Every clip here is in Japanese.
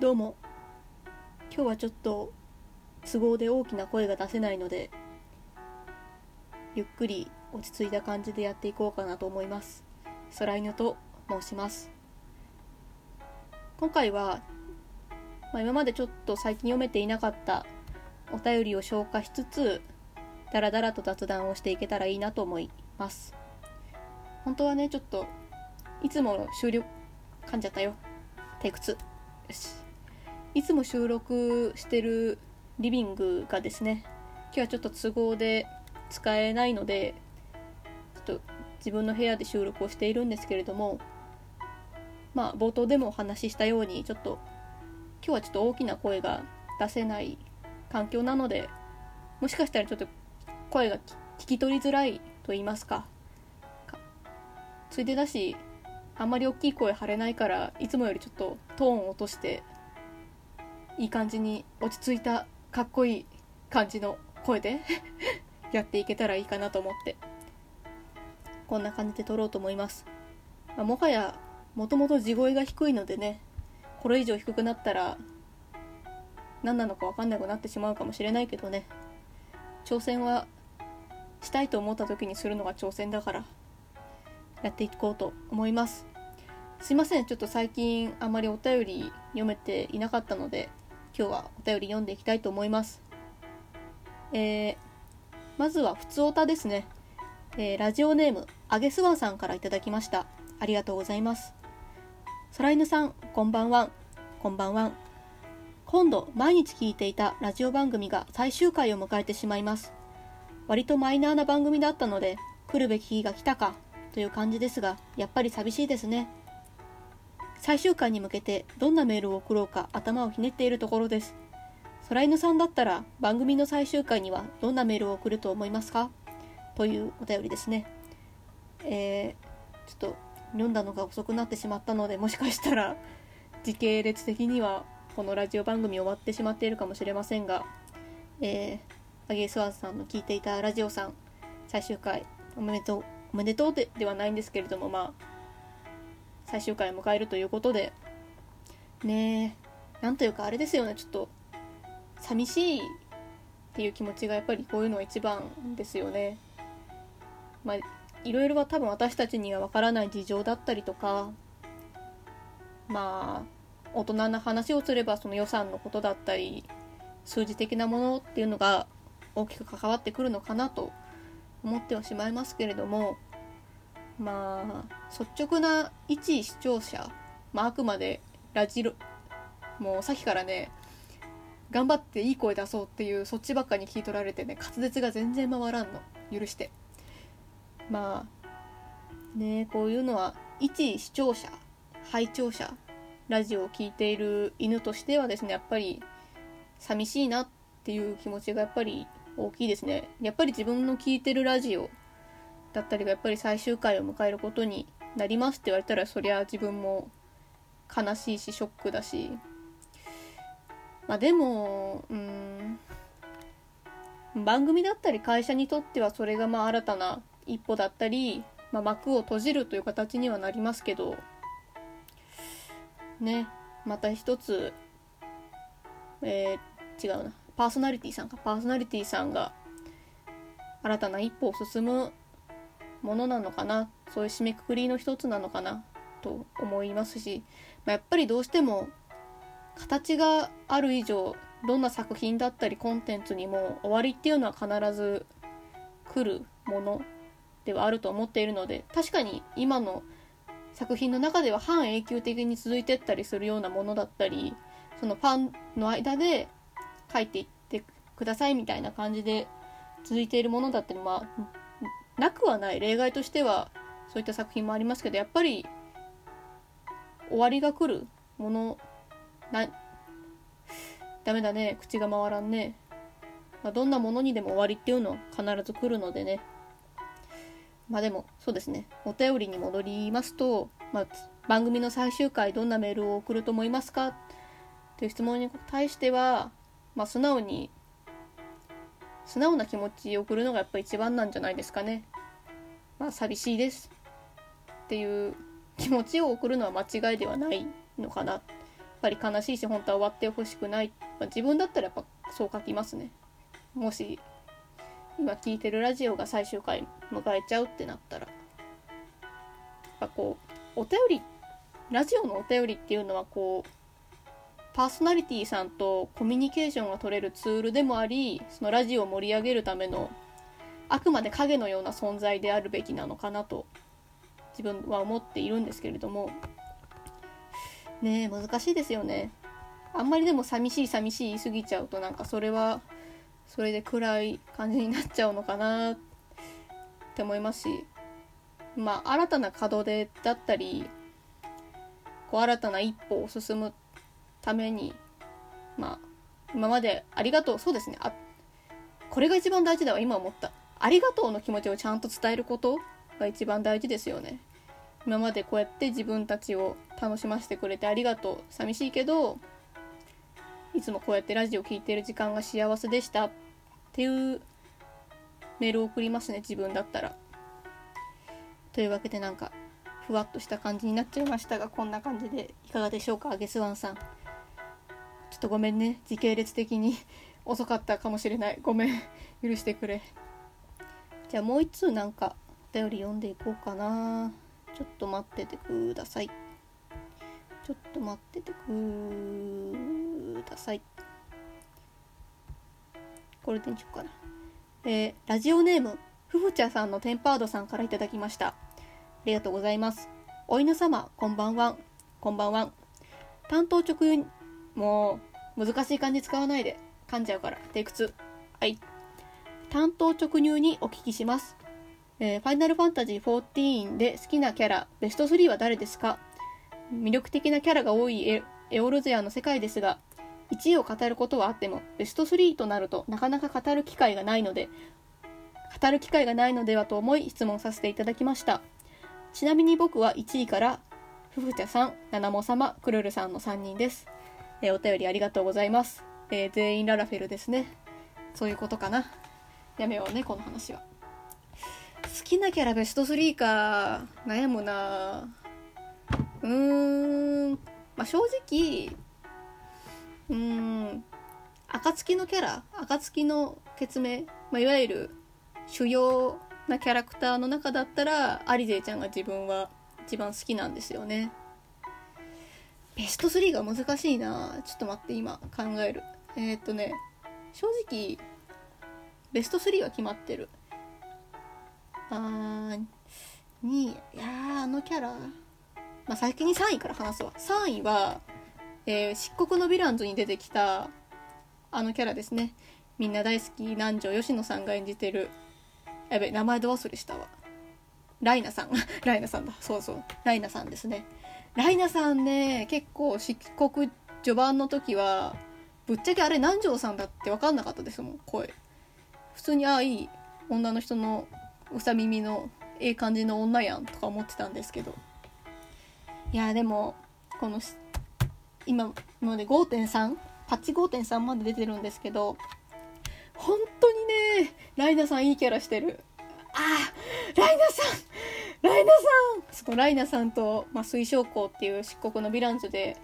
どうも。今日はちょっと都合で大きな声が出せないのでゆっくり落ち着いた感じでやっていこうかなと思います。空犬と申します。今回は、まあ、今までちょっと最近読めていなかったお便りを消化しつつダラダラと雑談をしていけたらいいなと思います。本当はねちょっといつも終了噛んじゃったよ。テイク2よし。いつも収録してるリビングがですね今日はちょっと都合で使えないのでちょっと自分の部屋で収録をしているんですけれどもまあ冒頭でもお話ししたようにちょっと今日はちょっと大きな声が出せない環境なのでもしかしたらちょっと声が聞き取りづらいと言いますかついでだしあんまり大きい声張れないからいつもよりちょっとトーンを落としていい感じに落ち着いたかっこいい感じの声で やっていけたらいいかなと思って。こんな感じで撮ろうと思います、まあ、もはやもともと地声が低いのでねこれ以上低くなったら何なのか分かんなくなってしまうかもしれないけどね。挑戦はしたいと思った時にするのが挑戦だからやっていこうと思います。すいません。ちょっと最近あんまりお便り読めていなかったので今日はお便り読んでいきたいと思います。えー、まずは、ふつおたですね。えー、ラジオネーム、あげすわさんからいただきました。ありがとうございます。空犬さん、こんばんは。こんばんは。今度、毎日聞いていたラジオ番組が最終回を迎えてしまいます。割とマイナーな番組だったので、来るべき日が来たか、という感じですが、やっぱり寂しいですね。最終回に向けてどんなメールを送ろうか頭をひねっているところです。空犬さんだったら番組の最終回にはどんなメールを送ると思いますか？というお便りですね。えー、ちょっと読んだのが遅くなってしまったのでもしかしたら時系列的にはこのラジオ番組終わってしまっているかもしれませんが、えー、アゲイスワーズさんの聞いていたラジオさん最終回おめでとうおめでとうでではないんですけれどもまあ最終回を迎えるということでねえなんというかあれですよね。ちょっと寂しいっていう気持ちがやっぱりこういうのが一番ですよね。まあいろいろは多分私たちにはわからない事情だったりとかまあ大人な話をすればその予算のことだったり数字的なものっていうのが大きく関わってくるのかなと思ってはしまいますけれどもまあ率直な一視聴者、まあ、あくまでラジロもうさっきからね頑張っていい声出そうっていうそっちばっかに聞い取られてね滑舌が全然回らんの。許して。まあねこういうのは一視聴者拝聴者ラジオを聴いている犬としてはですねやっぱり寂しいなっていう気持ちがやっぱり大きいですね。やっぱり自分の聴いてるラジオだったりがやっぱり最終回を迎えることになりますって言われたらそりゃ自分も悲しいしショックだし。まあでもうん番組だったり会社にとってはそれがまあ新たな一歩だったり、まあ、幕を閉じるという形にはなりますけど。ねまた一つえー、違うな。パーソナリティさんか。パーソナリティさんが新たな一歩を進むものなのかな？そういう締めくくりの一つなのかなと思いますし、まあ、やっぱりどうしても形がある以上どんな作品だったりコンテンツにも終わりっていうのは必ず来るものではあると思っているので確かに今の作品の中では半永久的に続いてったりするようなものだったりそのファンの間で書いていってくださいみたいな感じで続いているものだってまあなくはない。例外としてはそういった作品もありますけどやっぱり終わりが来るものなダメだね口が回らんね、まあ、どんなものにでも終わりっていうのは必ず来るのでね。まあでもそうですね。お便りに戻りますと、まあ、番組の最終回どんなメールを送ると思いますか？っていう質問に対しては、まあ、素直に素直な気持ちを送るのがやっぱ一番なんじゃないですかね。まあ寂しいですっていう気持ちを送るのは間違いではないのかな。やっぱり悲しいし本当は終わってほしくない、まあ、自分だったらやっぱそう書きますね。もし今聞いてるラジオが最終回迎えちゃうってなったら。やっぱこうお便りラジオのお便りっていうのはこうパーソナリティさんとコミュニケーションが取れるツールでもありそのラジオを盛り上げるためのあくまで影のような存在であるべきなのかなと自分は思っているんですけれども。ねえ難しいですよね。あんまりでも寂しい寂しい言い過ぎちゃうとなんかそれはそれで暗い感じになっちゃうのかなって思いますし。まあ新たな門出だったりこう新たな一歩を進むためにまあ今までありがとうそうですね。あこれが一番大事だわ今思った。ありがとうの気持ちをちゃんと伝えることが一番大事ですよね。今までこうやって自分たちを楽しませてくれてありがとう寂しいけどいつもこうやってラジオ聴いてる時間が幸せでした。っていうメールを送りますね自分だったら。というわけでなんかふわっとした感じになっちゃいましたがこんな感じでいかがでしょうかゲスワンさん。ょっとごめんね。時系列的に。遅かったかもしれない。ごめん。許してくれ。じゃあもう一通なんかお便り読んでいこうかな。ちょっと待っててください。ちょっと待っててください。これでにしようかな。えー、ラジオネームふふちゃさんのテンパードさんから頂きました。ありがとうございます。お犬様こんばんはこんばんは担当直輸もう難しい漢字使わないで。噛んじゃうから。テイク2はい。担当直入にお聞きします。えー、ファイナルファンタジー14で好きなキャラベスト3は誰ですか？魅力的なキャラが多いエエオルゼアの世界ですが1位を語ることはあってもベスト3となるとなかなか語る機会がないので語る機会がないのではと思い質問させていただきました。ちなみに僕は1位からふふちゃさん、ななも様、くるるさんの3人です。えー、お便りありがとうございます。えー、全員ララフェルですね。そういうことかな。やめようね、この話は。好きなキャラベスト3か。悩むなうーん。まあ、正直、うーん。暁のキャラ暁の決め、まあ、いわゆる主要なキャラクターの中だったらアリゼちゃんが自分は一番好きなんですよねベスト3が難しいな。ちょっと待って今考える。えー、っとね正直ベスト3は決まってる。あー2位いやーあのキャラ。まあ先に3位から話すわ。3位は、えー、漆黒のヴィランズに出てきたあのキャラですね。みんな大好き。南條吉野さんが演じてる。やべ名前ど忘れしたわ。ライナさん。ライナさんだ。そうそう。ライナさんですね。ライナさんね結構漆黒序盤の時はぶっちゃけあれ南條さんだって分かんなかったですもん声。普通にああいい女の人のうさ耳のええ感じの女やんとか思ってたんですけど。いやでもこの今ので5.3パッチ5.3まで出てるんですけど本当にねライナさんいいキャラしてる。あライナさんライナさんそのライナさんと、まあ、水晶光っていう漆黒のヴィランズで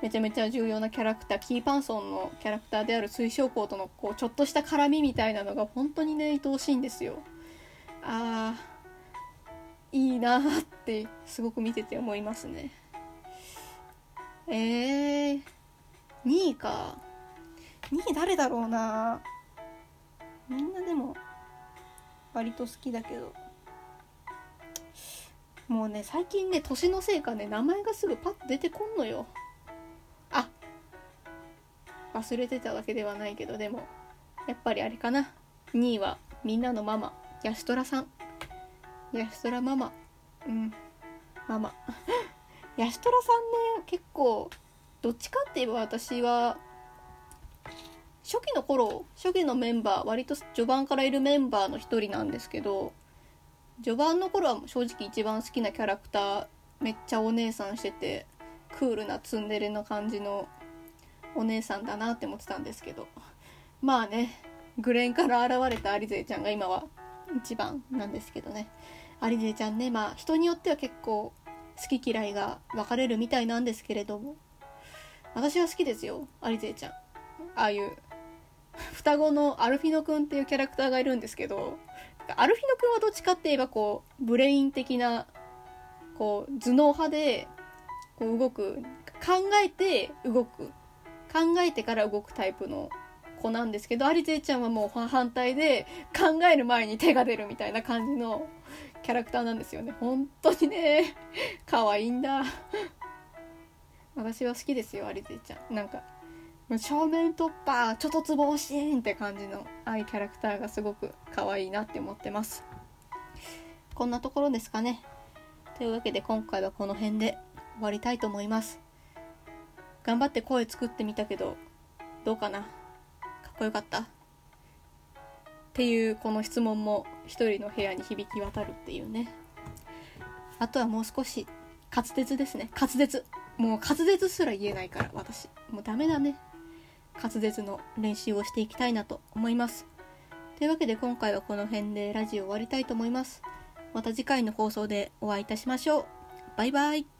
めちゃめちゃ重要なキャラクターキーパンソンのキャラクターである水晶光とのこうちょっとした絡みみたいなのが本当にね愛おしいんですよ。あーいいなってすごく見てて思いますね。えー、2位か。2位誰だろうな。みんなでも割と好きだけど。もうね最近ね年のせいかね名前がすぐパッと出てこんのよ。あ忘れてたわけではないけどでもやっぱりあれかな。2位はみんなのママ。ヤシトラさん。ヤシトラママ。うん。ママ。ヤシトラさんね結構どっちかって言えば私は初期の頃初期のメンバー割と序盤からいるメンバーの一人なんですけど序盤の頃は正直一番好きなキャラクターめっちゃお姉さんしててクールなツンデレの感じのお姉さんだなって思ってたんですけどまあねグレンから現れたアリゼちゃんが今は一番なんですけどね。アリゼちゃんねまあ人によっては結構好き嫌いが分かれるみたいなんですけれども私は好きですよアリゼちゃん。ああいう双子のアルフィノくんっていうキャラクターがいるんですけどアルフィノくんはどっちかって言えばこうブレイン的なこう頭脳派でこう動く考えて動く。考えてから動くタイプの子なんですけどアリゼちゃんはもう反対で考える前に手が出るみたいな感じのキャラクターなんですよね。本当にね。可愛いんだ。私は好きですよアリゼちゃん。なんか正面突破ちょっとつぼ押しんって感じのああいうキャラクターがすごく可愛いなって思ってます。こんなところですかね。というわけで今回はこの辺で終わりたいと思います。頑張って声作ってみたけどどうかな？かっこよかった？っていうこの質問も一人の部屋に響き渡るっていうね。あとはもう少し滑舌ですね。滑舌。もう滑舌すら言えないから私。もうダメだね。滑舌の練習をしていきたいなと思います。というわけで今回はこの辺でラジオ終わりたいと思います。また次回の放送でお会いいたしましょう。バイバイ。